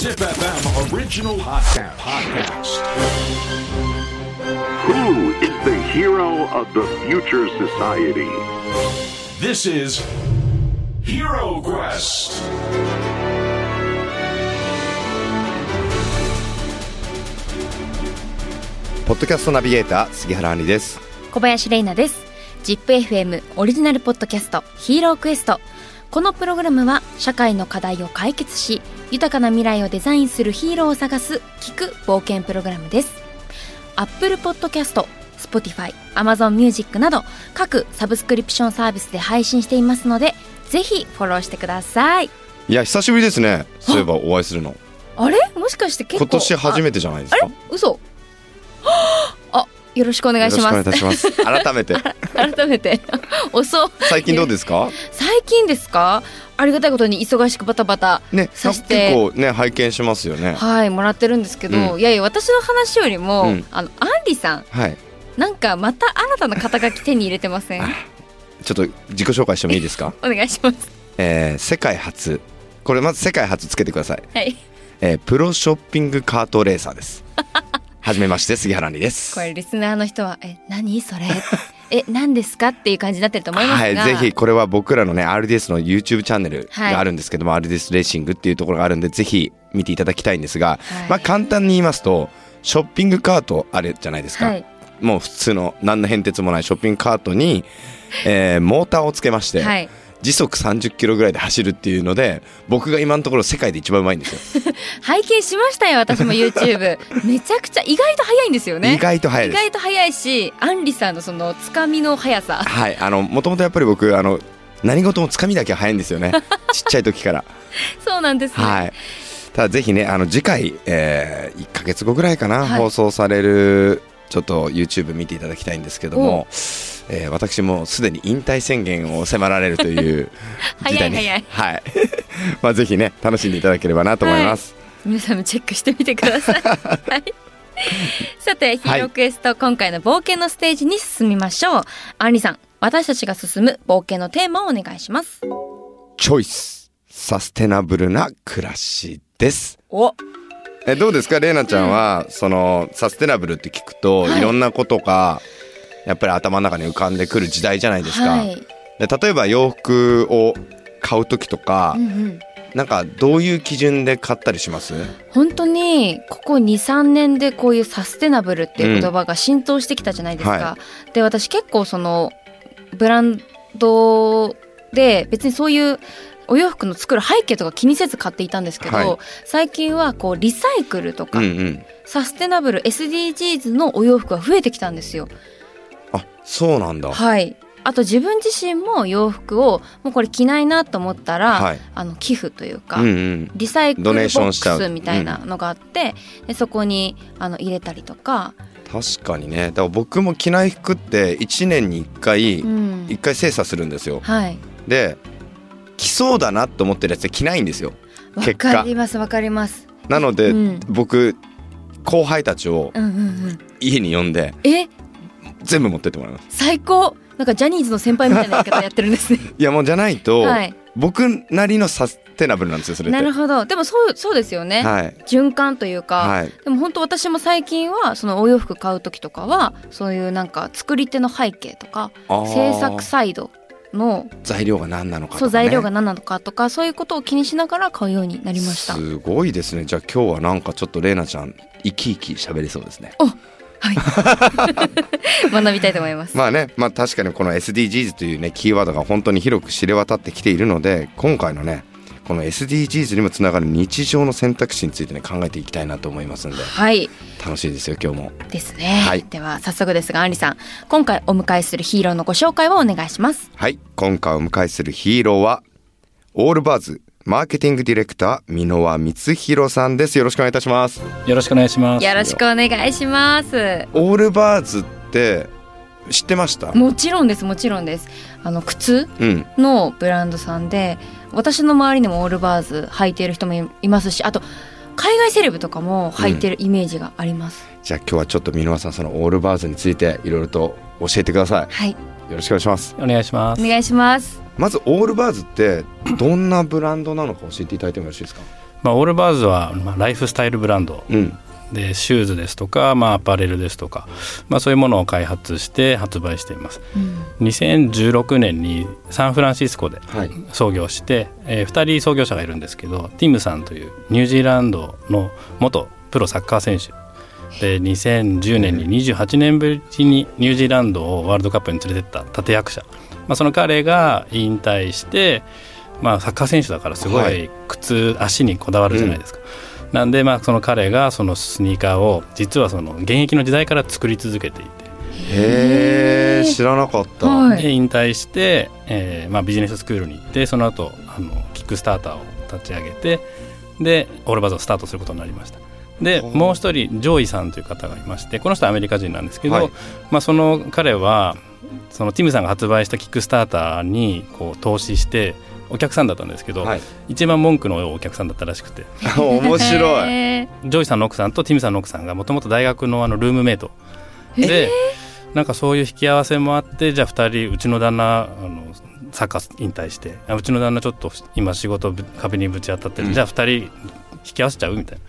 Zip FM original podcast. podcast. Who is the hero of the future society? This is Hero Quest. ポッドキャストナビゲーター杉原杏里です小林玲奈です ZIPFM オリジナルポッドキャストヒーロークエストこのプログラムは社会の課題を解決し豊かな未来をデザインするヒーローを探す聞く冒険プログラムです。Apple Podcast Spotify、Amazon Music など各サブスクリプションサービスで配信していますのでぜひフォローしてください。いや久しぶりですね。そういえばお会いするの。あれ？もしかして今年初めてじゃないですか？嘘。あよろしくお願いします。よろしくお願いいたします。改めて。改めて。遅最近どうですか？最近ですか？ありがたいことに忙しくバタバタねさして。結構ね拝見しますよね。はいもらってるんですけど、うん。いやいや私の話よりも、うん。あのアンリさん。はい。なんかまた新たな肩書き手に入れてませんちょっと自己紹介してもいいですか？お願いします。えー世界初。これまず世界初つけてください、はい。えープロショッピングカートレーサーです。はじめまして杉原にです。これリスナーの人は「え何それ？え何ですか?」っていう感じになってると思いますが、はい、ぜひこれは僕らのね RDS の YouTube チャンネルはい。があるんですけども、RDS レーシングっていうところがあるんでぜひ見ていただきたいんですが、はい。まあ簡単に言いますとショッピングカートあるじゃないですか、はい。もう普通の何の変哲もないショッピングカートに、えーモーターをつけまして、はい時速30キロぐらいで走るっていうので僕が今のところ世界で一番うまいんですよ、拝見しましたよ私も YouTube めちゃくちゃ意外と早いんですよね。意外と速い意外と早いしアンリさんのそのつかみの速さ。はいあのもともとやっぱり僕あの何事もつかみだけは早いんですよね。ちっちゃい時から。そうなんですね、はい。ただぜひねあの次回、えー、1か月後ぐらいかな、はい。放送されるちょっと YouTube 見ていただきたいんですけども、えー私もすでに引退宣言を迫られるという 時代に早い。はい。まあぜひね楽しんでいただければなと思います、皆さんもチェックしてみてください。はい。さて、ヒーロークエスト、今回の冒険のステージに進みましょう。アンリさん、私たちが進む冒険のテーマをお願いします。チョイス。サステナブルな暮らしです。お、えどうですか？レイナちゃんは、そのサステナブルって聞くと、はい。い、ろんなことがやっぱり頭の中に浮かんでくる時代じゃないですか、はい。で例えば洋服を買う時とか、うんうん。なんかどういう基準で買ったりします？本当にここ23年でこういうサステナブルっていう言葉が浸透してきたじゃないですか。うん。はで私結構そのブランドで別にそういうお洋服の作る背景とか気にせず買っていたんですけど、はい。最近はこうリサイクルとか、うんうん。サステナブル SDGs のお洋服が増えてきたんですよ。あそうなんだ。はい。あと自分自身も洋服をもうこれ着ないなと思ったら、はい。あの寄付というか、うんうん。リサイクルボックスみたいなのがあって、でそこにあの入れたりとか、確かにね。だから僕も着ない服って1年に1回、うん。1回精査するんですよ。はい。で着そうだなと思ってるやつで着ないんですよ。わ結果。かりますわかります。なので、うん。僕後輩たちをうんうんうん。家に呼んでえ？全部持ってってもらいます最高なんかジャニーズの先輩みたいなやり方やってるんですね。いやもうじゃないと、はい。僕なりのサステナブルなんですよそれなるほど。でもそうそうですよね。はい循環というか。はいでも本当私も最近はそのお洋服買う時とかはそういうなんか作り手の背景とか制作サイドの材料が何なのかとか、ね、そう材料が何なのかとかそういうことを気にしながら買うようになりました。すごいですねじゃあ今日はなんかちょっとレイナちゃん生き生き喋りそうですねはい。学びたいと思います。まあねまあ確かにこの SDGs というねキーワードが本当に広く知れ渡ってきているので今回のねこの SDGs にもつながる日常の選択肢についてね考えていきたいなと思いますのではい楽しいですよ今日もですね。はいでは早速ですがアンリさん今回お迎えするヒーローのご紹介をお願いします。はい今回お迎えするヒーローはオールバーズマーケティングディレクター箕輪光弘さんです。よろしくお願いいたします。よろしくお願いします。よろしくお願いします。オールバーズって知ってました？もちろんですもちろんです。あの靴うん。のブランドさんで私の周りにもオールバーズ履いてる人もいいますしあと海外セレブとかも履いてるイメージがあります、じゃあ今日はちょっと箕輪さんそのオールバーズについていろいろと教えてくださはい。いよろしくお願いします。お願いしまおす。願いしますまずオールバーズってどんなブランドなのか教えていただいてもよろしいですか？まあ、オールバーズは、まあ、ライフスタイルブランド。うん。でシューズですとか、まあ、アパレルですとか、まあ、そういうものを開発して発売しています。うん。2016年にサンフランシスコではい。創業して、え2人創業者がいるんですけどティムさんというニュージーランドの元プロサッカー選手。で2010年に28年ぶりにニュージーランドをワールドカップに連れてった立役者、まあ、その彼が引退して、まあ、サッカー選手だからすごはい。い靴、足にこだわるじゃないですか。なんでまあその彼がそのスニーカーを実はその現役の時代から作り続けていて。へえ知らなかった、はい。で引退して、えーまあ、ビジネススクールに行ってその後あのキックスターターを立ち上げてで Allbirds をスタートすることになりました。でもう一人ジョイさんという方がいましてこの人はアメリカ人なんですけど、はい。まあ、その彼はそのティムさんが発売したキックスターターにこう投資してお客さんだったんですけど、はい。一番文句の多いお客さんだったらしくて。面白い。へジョイさんの奥さんとティムさんの奥さんがもともと大学のあのルームメイト。で、なんかそういう引き合わせもあってじゃあ2人うちの旦那あのサッカー引退してあうちの旦那ちょっと今仕事ぶ壁にぶち当たってる、うん。じゃあ2人引き合わせちゃうみたいな。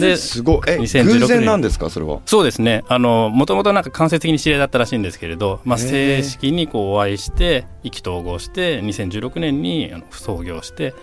ですごい。え2016年。偶然なんですかそれは？そうですね。もともとなんか間接的に知り合いだったらしいんですけれど、まあ、正式にこうお会いして意気投合して2016年にあの創業して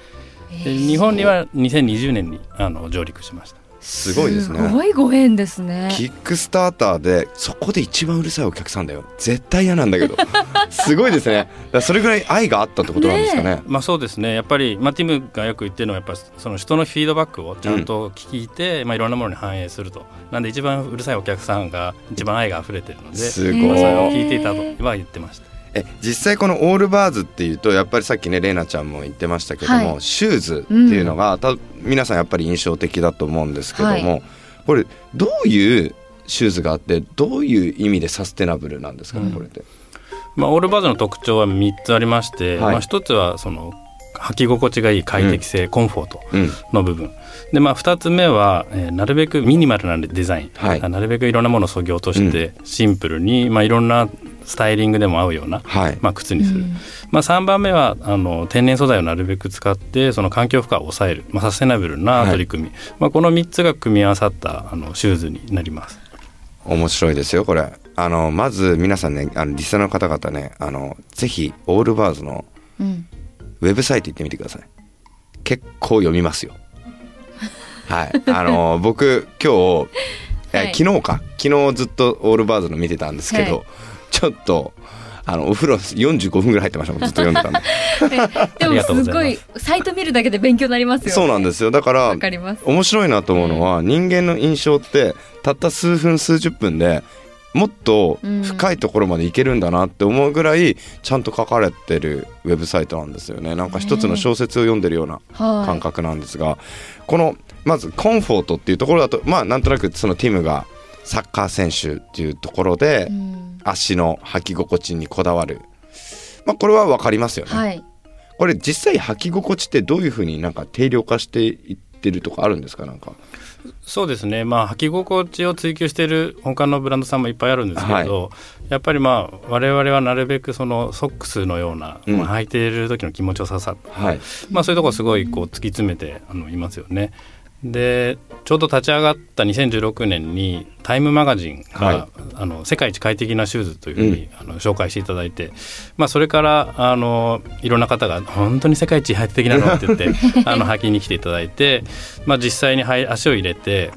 で日本には2020年にあの上陸しました。すごいですね。すごいご縁ですね。キックスターターでそこで一番うるさいお客さんだよ。絶対嫌なんだけど。すごいですね。それぐらい愛があったってことなんですかね。まあそうですね。やっぱり、まあ、ティムがよく言ってるのはやっぱその人のフィードバックをちゃんと聞いて、まあ、いろんなものに反映すると。なんで一番うるさいお客さんが一番愛が溢れてるのですごい。まあ聞いていたとは言ってました。え実際このオールバーズっていうとやっぱりさっきねレイナちゃんも言ってましたけども、はい。シューズっていうのが、た皆さんやっぱり印象的だと思うんですけども、はい。これどういうシューズがあってどういう意味でサステナブルなんですかね、うん。これって。まあ、オールバーズの特徴は3つありまして、はい。まあ、1つはその履き心地がいい快適性、コンフォートうん。の部分。で、まあ、2つ目は、えーなるべくミニマルなデザイン、はい。なるべくいろんなものをそぎ落として、シンプルに、まあ、いろんなスタイリングでも合うような、はい。まあ、靴にする、まあ、3番目はあの天然素材をなるべく使ってその環境負荷を抑える、まあ、サステナブルな取り組み、まあ、この3つが組み合わさったあのシューズになります。面白いですよこれ。あのまず皆さんねあのリスナーの方々ねあのぜひオールバーズのうんウェブサイト行ってみてください。結構読みますよ。はい。あの 僕今日、えはい。昨日か？昨日ずっとオールバーズの見てたんですけど、はい。ちょっとあのお風呂45分ぐらい入ってましたもん ずっと読んでたんで。でもすごいサイト見るだけで勉強になりますよ。そうなんですよ。だから面白いなと思うのは、人間の印象ってたった数分数十分でもっと深いところまでいけるんだなって思うぐらいちゃんと書かれてるウェブサイトなんですよね。なんか一つの小説を読んでるようなはい。感覚なんですが、このまずコンフォートっていうところだとまあなんとなくそのティムがサッカー選手っていうところでうん。足の履き心地にこだわる、まあ、これは分かりますよね。はい。これ実際履き心地ってどういうふうになんか定量化していってるとかあるんですか？なんか。そうですね、まあ、履き心地を追求している他のブランドさんもいっぱいあるんですけど、やっぱりまあ我々はなるべくそのソックスのような、うんまあ履いている時の気持ちよささ、はい。まあ、そういうところすごいこう突き詰めてあのいますよね。でちょうど立ち上がった2016年に「タイムマガジンが」はいあの世界一快適なシューズというふうに、あの紹介していただいて、まあ、それからあのいろんな方が「本当に世界一快適なの?」って言って あの履きに来ていただいて、まあ、実際にはい足を入れて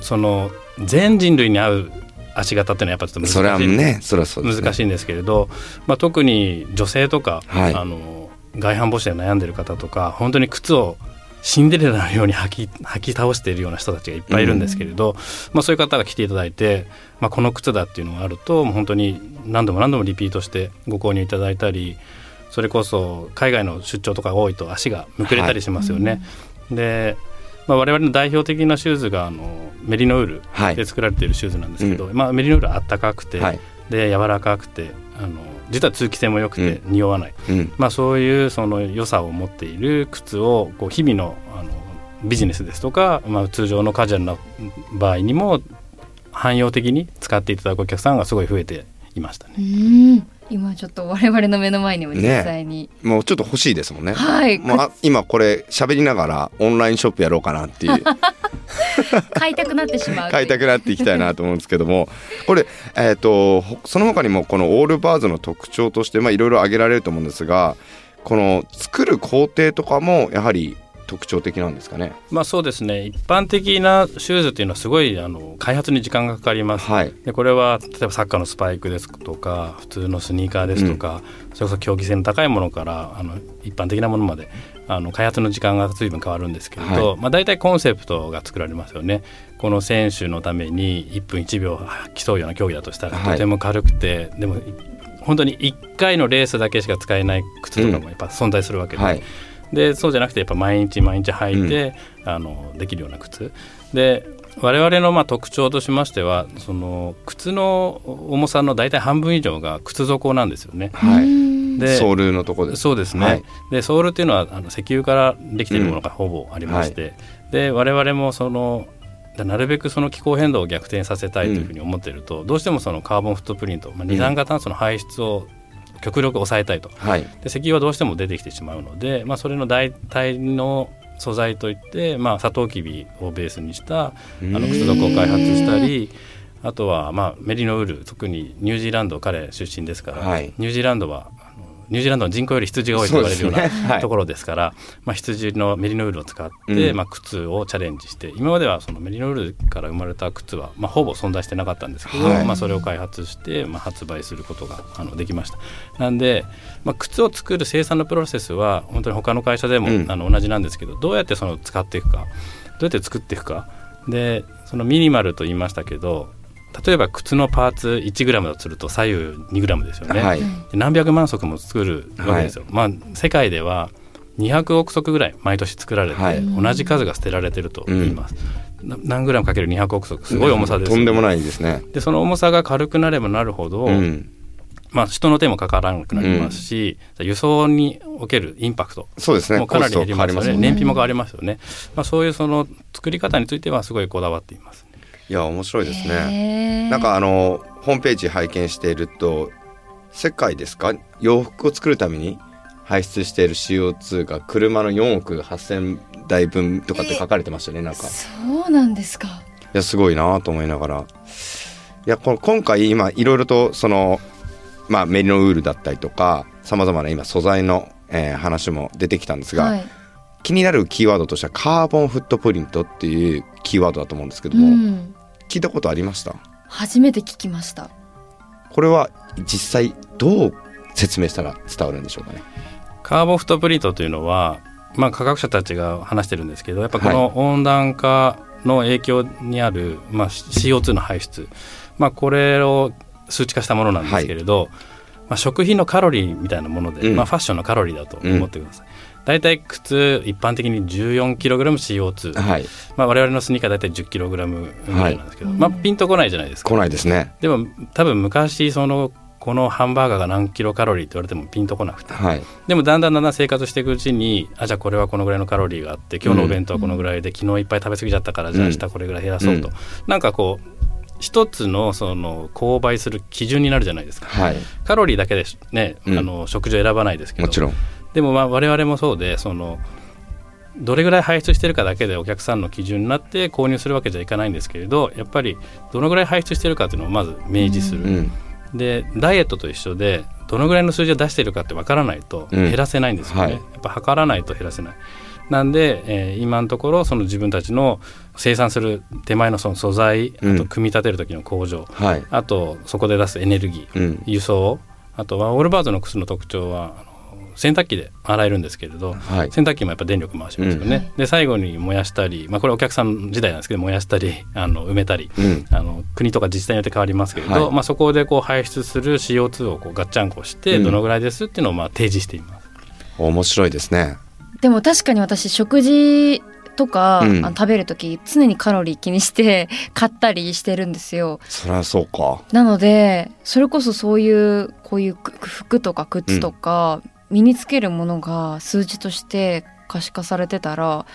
その全人類に合う足型っていうのはやっぱちょっと難しいそれはね、それはそうです、ね。難しいんですけれど、まあ、特に女性とか、はいあの外反母趾で悩んでる方とか本当に靴をシンデレラのように履き履き倒しているような人たちがいっぱいいるんですけれど、まあ、そういう方が来ていただいて、まあ、この靴だっていうのがあるともう本当に何度も何度もリピートしてご購入いただいたりそれこそ海外の出張とかが多いと足がむくれたりしますよね。でまあ、我々の代表的なシューズがあのメリノウーはいルで作られているシューズなんですけど、まあ、メリノウールはあったかくて、はい。で柔らかくてあの実は通気性も良くて匂わない、うん。まあ、そういうその良さを持っている靴をこう日々のあのビジネスですとか、まあ、通常のカジュアルな場合にも汎用的に使っていただくお客さんがすごい増えていましたね。うん。今ちょっと我々の目の前にも実際に、もうちょっと欲しいですもんね。はい。もうあ今これ喋りながらオンラインショップやろうかなっていう 買いたくなってしまう買いたくなっていきたいなと思うんですけどもこれ、えー、とほその他にもこのオールバーズの特徴としてまあいろいろ挙げられると思うんですがこの作る工程とかもやはり特徴的なんですかね？まあそうですね。一般的なシューズっていうのはすごいあの開発に時間がかかります、はい。でこれは例えばサッカーのスパイクですとか普通のスニーカーですとか、それこそ競技性の高いものからあの一般的なものまであの開発の時間が随分変わるんですけれど、はまあ、大体コンセプトが作られますよね。この選手のために1分1秒競うような競技だとしたら、はい。とても軽くてでも本当に1回のレースだけしか使えない靴とかもやっぱ存在するわけで、はい。でそうじゃなくてやっぱ毎日毎日履いて、あのできるような靴。で我々のまあ特徴としましてはその靴の重さの大体半分以上が靴底なんですよね。はい、でソールのとこで。す。そうですね、はい。でソールっていうのはあの石油からできているものがほぼありまして、で我々もそのなるべくその気候変動を逆転させたいというふうに思っていると、どうしてもそのカーボンフットプリント、まあ、二酸化炭素の排出を極力抑えたいと、はい。で石油はどうしても出てきてしまうので、まあ、それの代替の素材といって、まあ、サトウキビをベースにしたあの靴底を開発したりあとは、まあ、メリノウール特にニュージーランド彼出身ですから、はい。ニュージーランドはニュージーランドの人口より羊が多いと言われるようない。ところですから、まあ、羊のメリノウールを使って、うん。まあ、靴をチャレンジして今まではそのメリノウールから生まれた靴は、まあ、ほぼ存在してなかったんですけど、はい。まあ、それを開発して、まあ、発売することがあのできました。なんで、まあ、靴を作る生産のプロセスは本当に他の会社でも、うん。あの同じなんですけどどうやってその使っていくかどうやって作っていくか。でそのミニマルと言いましたけど例えば靴のパーツ 1g だとすると左右 2g ですよね、はい。で何百万足も作るわけですよ、まあ世界では200億足ぐらい毎年作られて、はい。同じ数が捨てられてると言います、な何グラムかける200億足すごい重さですよね。とんでもないですね。でその重さが軽くなればなるほど、うん、まあ、人の手もかからなくなりますし、輸送におけるインパクトそうですね。もかなり減りますよね。コスト変わりますもん燃費も変わりますよね、まあ、そういうその作り方についてはすごいこだわっています、いや面白いですね。なんかあのホームページ拝見していると世界ですか？洋服を作るために排出している CO2 が車の4億8,000台分とかって書かれてましたねなんか。いそうなんですか。やすごいなと思いながら。いやこの今回今いろいろとそのまあメリノウールだったりとかさまざまな今素材の、えー話も出てきたんですが、はい。気になるキーワードとしてはカーボンフットプリントっていうキーワードだと思うんですけどうも、ん、聞いたことありました？初めて聞きました。これは実際どう説明したら伝わるんでしょうかね？カーボンフットプリントというのは、まあ、科学者たちが話してるんですけどやっぱこの温暖化の影響にある、まあ、CO2 の排出、まあ、これを数値化したものなんですけれど、まあ、食品のカロリーみたいなもので、うん。まあ、ファッションのカロリーだと思ってください。大体靴一般的に 14kgCO2、はい。まあ、我々のスニーカー大体 10kg ぐらい。なんですけど、まあ、ピンとこないじゃないですか。来ないですね。でも多分昔そのこのハンバーガーが何キロカロリーって言われてもピンとこなくて。はい。でもだんだんだんだん生活していくうちにあじゃあこれはこのぐらいのカロリーがあって今日のお弁当はこのぐらいで、昨日いっぱい食べ過ぎちゃったからじゃあ明日これぐらい減らそうと、うん。なんかこう一つのその購買する基準になるじゃないですか、はい。カロリーだけでね、うん。あの食事を選ばないですけど。もちろんでもまあ我々もそうでそのどれぐらい排出してるかだけでお客さんの基準になって購入するわけじゃいかないんですけれどやっぱりどのぐらい排出してるかっていうのをまず明示する、うん。でダイエットと一緒でどのぐらいの数字を出しているかってわからないとうん。減らせないんですよね、はい。やっぱ測らないと減らせない。なんで、えー今のところその自分たちの生産する手前のその素材あうん。と組み立てる時の工場、はい。あとそこで出すエネルギー、うん。輸送あとはオールバーズの靴の特徴は洗濯機で洗えるんですけれど、はい。洗濯機もやっぱ電力回しますよね、で最後に燃やしたり、まあ、これお客さん時代なんですけど燃やしたり あの埋めたり、うん。あの国とか自治体によって変わりますけれど、はい。まあ、そこでこう排出する CO2 をこうガッチャンコしてうん。どのぐらいですっていうのをまあ提示しています。面白いですね。でも確かに私食事とか、うん。あの食べる時常にカロリー気にして 買ったりしてるんですよ。そりゃそうか。なのでそれこそそういうこういうく服とか靴とか、身につけるものが数字として可視化されてたら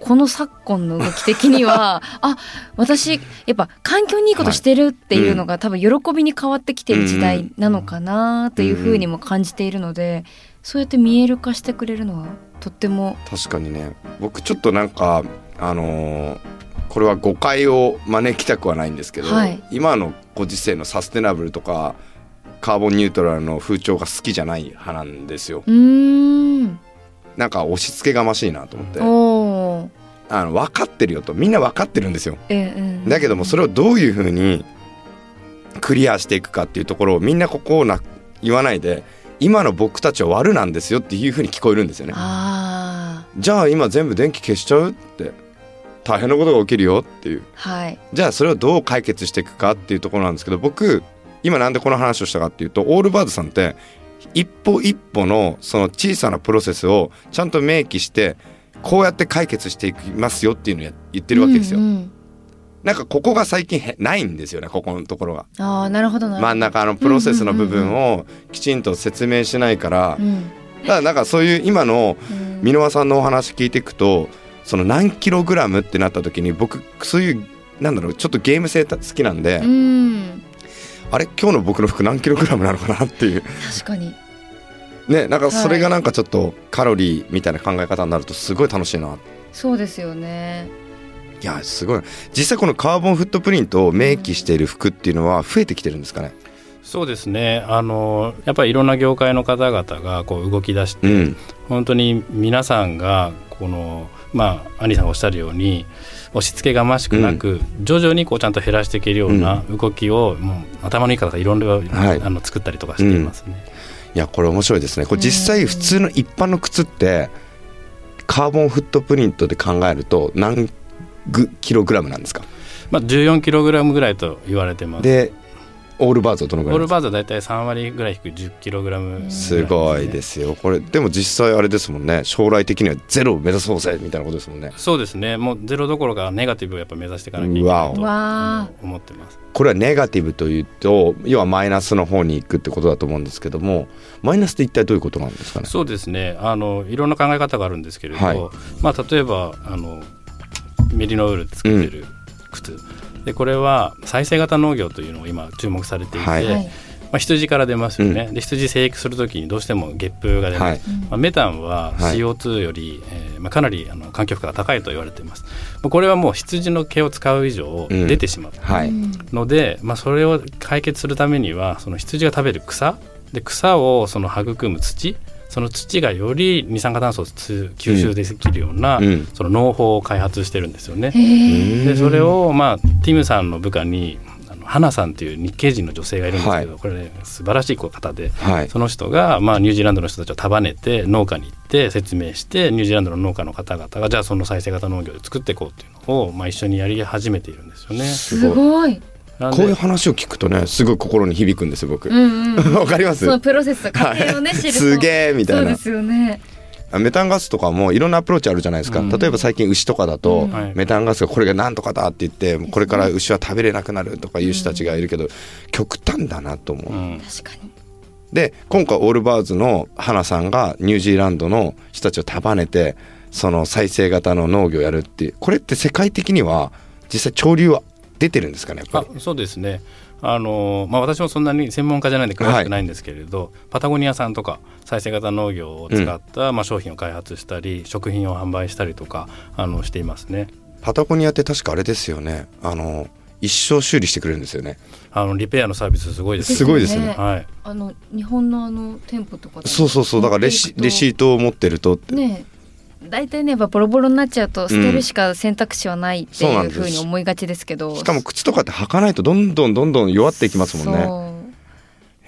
この昨今の動き的には あ私やっぱ環境にいいことしてるっていうのが、多分喜びに変わってきてる時代なのかなというふうにも感じているので、そうやって見える化してくれるのはとっても確かにね。僕ちょっとなんかあのーこれは誤解を招きたくはないんですけど、はい。今のご時世のサステナブルとかカーボンニュートラルの風潮が好きじゃない派なんですよ。ん。なんか押し付けがましいなと思って、あの分かってるよとみんな分かってるんですよ。だけどもそれをどういうふうにクリアしていくかっていうところをみんなここをな言わないで今の僕たちは悪なんですよっていうふうに聞こえるんですよね。あじゃあ今全部電気消しちゃうって。大変なことが起きるよっていう。ーはい。じゃあそれをどう解決していくかっていうところなんですけど僕今なんでこの話をしたかっていうとオールバーズさんって一歩一歩のその小さなプロセスをちゃんと明記してこうやって解決していきますよっていうのをや言ってるわけですよ。うんうん。なんかここが最近へないんですよねここのところが。ああなるほど真ん中のプロセスの部分をきちんと説明しないから。うん。ただなんかそういう今のうん。箕輪さんのお話聞いていくとその何キログラムってなった時に僕そういうなんだろうちょっとゲーム性好きなんで、うんあれ今日の僕の服何キログラムなのかなっていう。確かに。ねなんかそれがなんかちょっとカロリーみたいな考え方になるとすごい楽しいな。そうですよね。いやすごい。実際このカーボンフットプリントを明記している服っていうのは増えてきてるんですかね？そうですね。あのやっぱりいろんな業界の方々がこう動き出して、うん。本当に皆さんがこのまあ兄さんがおっしゃるように押し付けがましくなく、徐々にこうちゃんと減らしていけるような動きを、もう頭のいい方がいろんな、はい。あの作ったりとかしていますね。いやこれ面白いですね。これ実際普通の一般の靴ってカーボンフットプリントで考えると何グキログラムなんですか？まあ、14キログラムぐらいと言われてます。でオールバーズはどのぐオールらいなんですか？バーズはだいたい3割ぐらい低い10キログラム、すごいですよ。これでも実際あれですもんね。将来的にはゼロを目指そうぜみたいなことですもんね。そうですね。もうゼロどころかネガティブをやっぱ目指していかなきゃいけないと思ってます。これはネガティブというと要はマイナスの方に行くってことだと思うんですけどもマイナスって一体どういうことなんですかね？そうですね。あのいろんな考え方があるんですけれど、はい。まあ、例えばあのメリノウールで作ってる靴、でこれは再生型農業というのを今注目されていて、はい。はい。まあ、羊から出ますよね、で羊生育するときにどうしてもゲップが出はい。ます、まあ、メタンははい。CO2 より、えーまあ、かなりあの環境負荷が高いと言われています。まあこれはもう羊の毛を使う以上うん。出てしまうはい、ので、まあ、それを解決するためにはその羊が食べる草。で草をその育む土その土がより二酸化炭素をつ吸収できるような、うん。その農法を開発してるんですよね。でそれを、まあ、ティムさんの部下に花さんっていう日系人の女性がいるんですけど、はい。これ、ね、素晴らしい方で、はい。その人が、まあ、ニュージーランドの人たちを束ねて農家に行って説明してニュージーランドの農家の方々がじゃあその再生型農業で作っていこうっていうのを、まあ、一緒にやり始めているんですよね。すごいこういう話を聞くとねすごい心に響くんですよ僕。わ、うんうん。かります？そのプロセス過程をね、知ると。すげえみたいな。そうですよね。メタンガスとかもいろんなアプローチあるじゃないですか、うん例えば最近牛とかだと、うんはい。メタンガスがこれがなんとかだって言ってこれから牛は食べれなくなるとかいう人たちがいるけど、極端だなと思う、うん。確かに。で今回オールバーズの花さんがニュージーランドの人たちを束ねてその再生型の農業をやるっていうこれって世界的には実際潮流は出てるんですかねやっぱり。あそうですね。あのまあ、私もそんなに専門家じゃないんで詳しくないんですけれど、パタゴニアさんとか再生型農業を使った、まあ、商品を開発したり食品を販売したりとかあのしていますね。パタゴニアって確かあれですよね。あの一生修理してくれるんですよね。あのリペアのサービスすごいですすごいですね。はい、あの日本のあの店舗とかでそうそうそう。だからレシレシートトを持ってるとって。ね大体ねやっぱボロボロになっちゃうと捨てるしか選択肢はないっていうふうに思いがちですけど。しかも靴とかって履かないとどんどんどんどん弱っていきますもんね。そ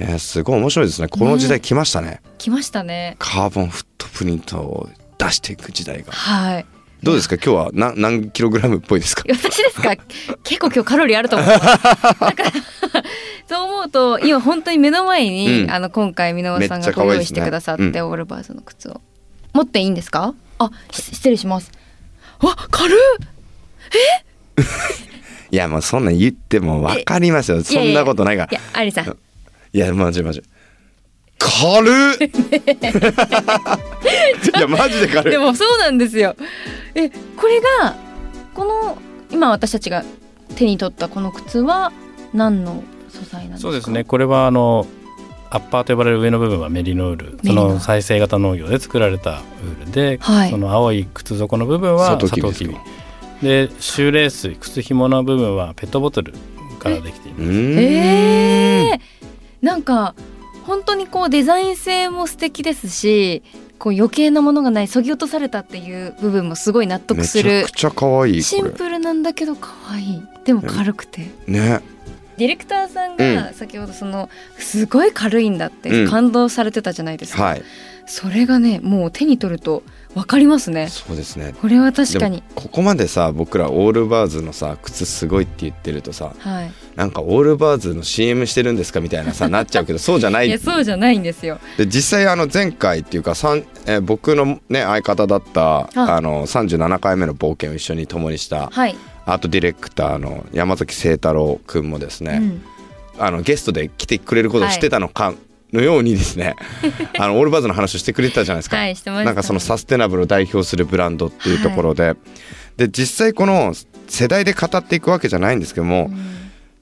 う。いやすごい面白いですね。この時代来ましたね。来ましたね。カーボンフットプリントを出していく時代が。はい。どうですか？今日は何何キログラムっぽいですか？私ですか？結構今日カロリーあると思う。なんかそう思うと今本当に目の前に、うん。あの今回箕輪さんがご用意してくださって、うん。オールバーズの靴を。持っていいんですか？あし失礼します。わ軽っ。いやもうそんなん言っても分かりますよ。そんなことないから。いやアリさん。いやマジマジ。軽っ。いやマジで軽い。でもそうなんですよ。えこれがこの今私たちが手に取ったこの靴は何の素材なんですか？そうですね。これはあのアッパーと呼ばれる上の部分はメリノール。その再生型農業で作られたウールで、はい。その青い靴底の部分はサトウキビでシューレース靴紐の部分はペットボトルからできています。えー、なんか本当にこうデザイン性も素敵ですしこう余計なものがないそぎ落とされたっていう部分もすごい納得めする。ちゃくちゃ可愛いシンプルなんだけど可愛い。でも軽くて。ねディレクターさんうが先ほどそのすごい軽いんだってうん。感動されてたじゃないですか、はい。それがねもう手に取ると分かりますね。そうですね。これは確かに。ここまでさ僕らオールバーズのさ靴すごいって言ってるとさはい。なんかオールバーズの CM してるんですかみたいなさ なっちゃうけどそうじゃない。いやそうじゃないんですよ。で実際あの前回っていうかさん、えー僕のね相方だったあ。の37回目の冒険を一緒に共にしたはい、アートディレクターの山崎清太郎くんもですね、うん。あのゲストで来てくれることをしてたのかのようにですね、あのオールバーズの話をしてくれてたじゃないですか。はいなんかそのサステナブルを代表するブランドっていうところで、で実際この世代で語っていくわけじゃないんですけども、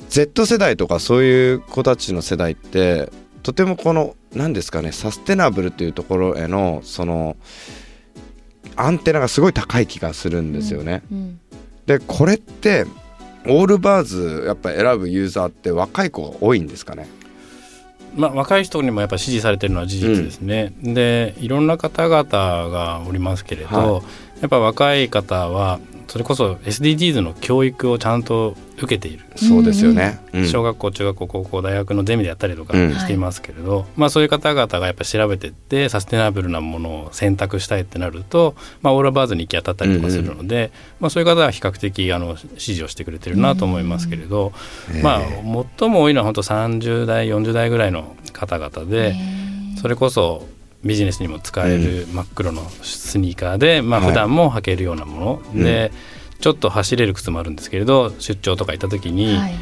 Z 世代とかそういう子たちの世代ってとてもこの何ですかねサステナブルというところへのそのアンテナがすごい高い気がするんですよね。うん。でこれってオールバーズやっぱ選ぶユーザーって若い子が多いんですかねまあ、若い人にもやっぱ支持されてるのは事実ですね、でいろんな方々がおりますけれど、はやっぱ若い方はそれこそ SDGs の教育をちゃんと受けている、そうですよね。うん。小学校中学校高校大学のゼミでやったりとかうん。していますけれど、まあ、そういう方々がやっぱ調べてってサステナブルなものを選択したいってなると、まあ、オールバーズに行き当たったりとかするので、まあ、そういう方は比較的あの支持をしてくれてるなと思いますけれど、まあ、最も多いのは本当30代40代ぐらいの方々で、それこそビジネスにも使える真っ黒のスニーカーで、まあはい。普段も履けるようなもの、でちょっと走れる靴もあるんですけれど出張とか行った時に、はい。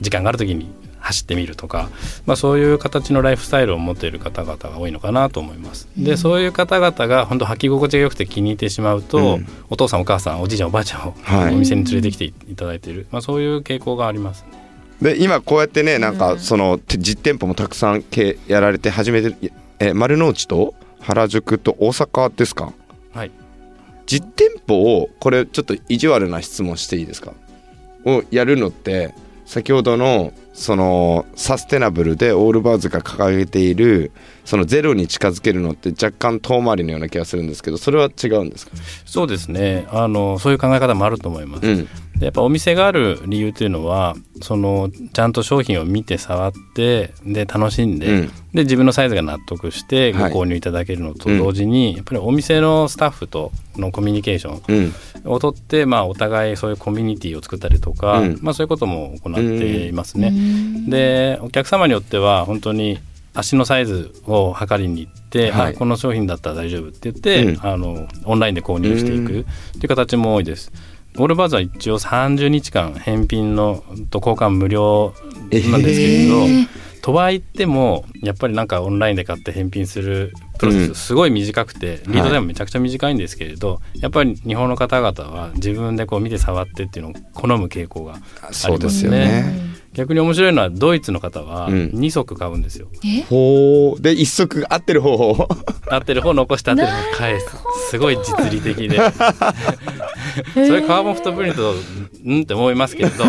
時間がある時に走ってみるとか、まあ、そういう形のライフスタイルを持っている方々が多いのかなと思います。でそういう方々が本当履き心地が良くて気に入ってしまうと、うん。お父さんお母さんおじいちゃんおばあちゃんを、はい。お店に連れてきていただいている、まあ、そういう傾向がありますね。で今こうやってねなんかそのて実店舗もたくさんけやられて始めてるえ丸の内と原宿と大阪ですか？はい。実店舗をこれちょっと意地悪な質問していいですか？をやるのって先ほどのそのサステナブルでオールバーズが掲げているそのゼロに近づけるのって若干遠回りのような気がするんですけどそれは違うんですか？そうですね。あのそういう考え方もあると思います。うん。でやっぱお店がある理由というのはそのちゃんと商品を見て触ってで楽しんで,、うん。で自分のサイズが納得してごはい。購入いただけるのと同時に、やっぱりお店のスタッフとのコミュニケーションうん。をとって、まあ、お互いそういうコミュニティを作ったりとか、うん。まあ、そういうことも行っていますね。うん。でお客様によっては本当に足のサイズを測りに行って、はい。あこの商品だったら大丈夫って言って、うん。あのオンラインで購入していく。っていう形も多いです。オールバーズは一応30日間返品のと交換無料なんですけれど、えー。とは言ってもやっぱりなんかオンラインで買って返品するプロセうん。スすごい短くて、リードタイムめちゃくちゃ短いんですけれど、やっぱり日本の方々は自分でこう見て触ってっていうのを好む傾向がありますそうですよね。逆に面白いのはドイツの方はうん。2足買うんですよ、え？ほう。で一足合ってる方を。合ってる方残して合ってる方返す。すごい実利的で。それカーボンフットプリントうん？って思いますけれど、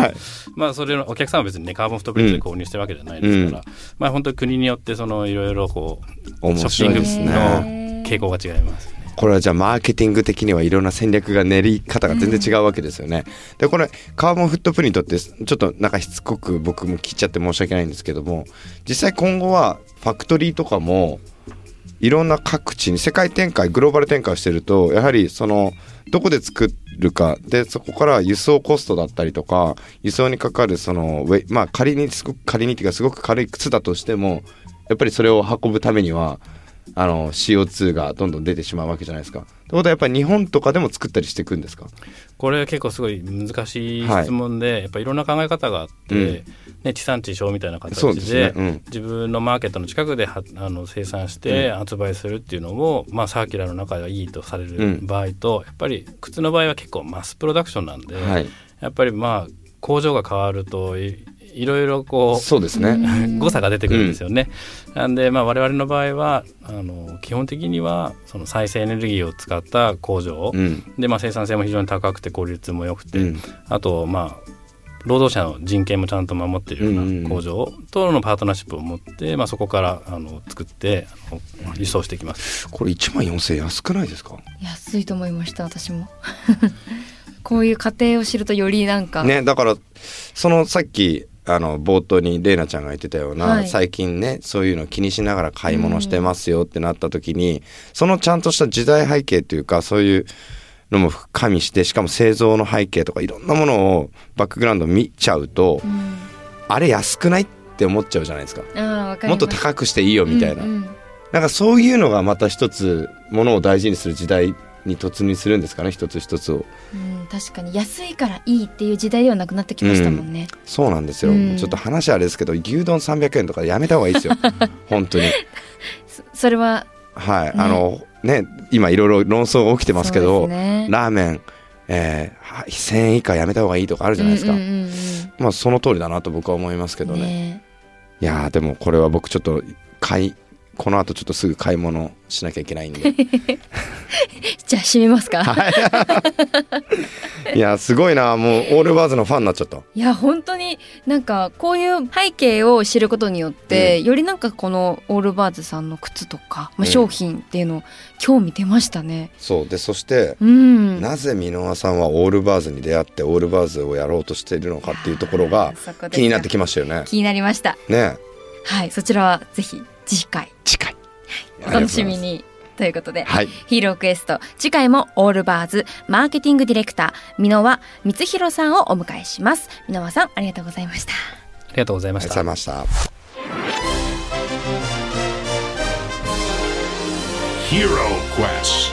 まあそれのお客さんは別にねカーボンフットプリントで購入してるわけじゃないですから、まあ本当に国によってそのいろいろこう面白いですショッピングねの傾向が違います。これはじゃあマーケティング的にはいろんな戦略が練り方が全然違うわけですよね。でこれカーボンフットプリントってちょっとなんかしつこく僕も聞いちゃって申し訳ないんですけども実際今後はファクトリーとかもいろんな各地に世界展開グローバル展開をしてるとやはりそのどこで作るかでそこから輸送コストだったりとか輸送にかかるそのまあ仮にすごく仮にっていうかすごく軽い靴だとしてもやっぱりそれを運ぶためにはあの CO2 がどんどん出てしまうわけじゃないですか。ってことはやっぱり日本とかでも作ったりしていくんですか？これ結構すごい難しい質問で、やっぱいろんな考え方があって、うん。ね、地産地消みたいな形でねうん。自分のマーケットの近くではあの生産して発売するっていうのも、まあ、サーキュラーの中ではいいとされるうん。場合と、やっぱり靴の場合は結構マスプロダクションなんで、はい。やっぱりまあ工場が変わるといいろいろこうそうですね。誤差が出てくるんですよね。なんで、まあ、我々の場合はあの基本的にはその再生エネルギーを使った工場、うん。で、まあ、生産性も非常に高くて効率も良くて、うんあとまあ労働者の人権もちゃんと守っているよううんうんうなん工場とのパートナーシップを持って、まあ、そこからあの作って輸送していきます。これ1万4000円安くないですか？安いと思いました私も こういう過程を知るとよりなんか、ねだからそのさっきあの冒頭に玲奈ちゃんが言ってたような、はい。最近ねそういうの気にしながら買い物してますよってなった時に、そのちゃんとした時代背景というかそういうのも加味してしかも製造の背景とかいろんなものをバックグラウンド見ちゃうと、うん。あれ安くないって思っちゃうじゃないですか。もっと高くしていいよみたいな、うんうん。なんかそういうのがまた一つものを大事にする時代に突入するんですかね一つ一つを。うん確かに安いからいいっていう時代ではなくなってきましたもんね、そうなんですよ、うん。ちょっと話あれですけど牛丼300円とかやめた方がいいですよ。本当に。そそれははい、ね。あのね今いろいろ論争が起きてますけどね。ラーメン、えーは1000円以下やめた方がいいとかあるじゃないですか、うんうんうんまあその通りだなと僕は思いますけうんどね。ね。いやーでもこれは僕ちょっと買いこの後ちょっとすぐ買い物しなきゃいけないんで。じゃあ締めますか、い。やーすごいな。もうオールバーズのファンになっちゃった。いや本当になんかこういう背景を知ることによって、よりなんかこのオールバーズさんの靴とか、まあ、うん商品っていうのを興味出ましたね。そう。でそしてうん、なぜ箕輪さんはオールバーズに出会ってオールバーズをやろうとしているのかっていうところが気になってきましたよね。気になりました。ね。はいそちらはぜひ次回近い。お楽しみに。ということで、はい。ヒーロークエスト次回もオールバーズマーケティングディレクター箕輪光弘さんをお迎えします箕輪さんありがとうございましたありがとうございましたありがとうござい。ました。Hero Quest.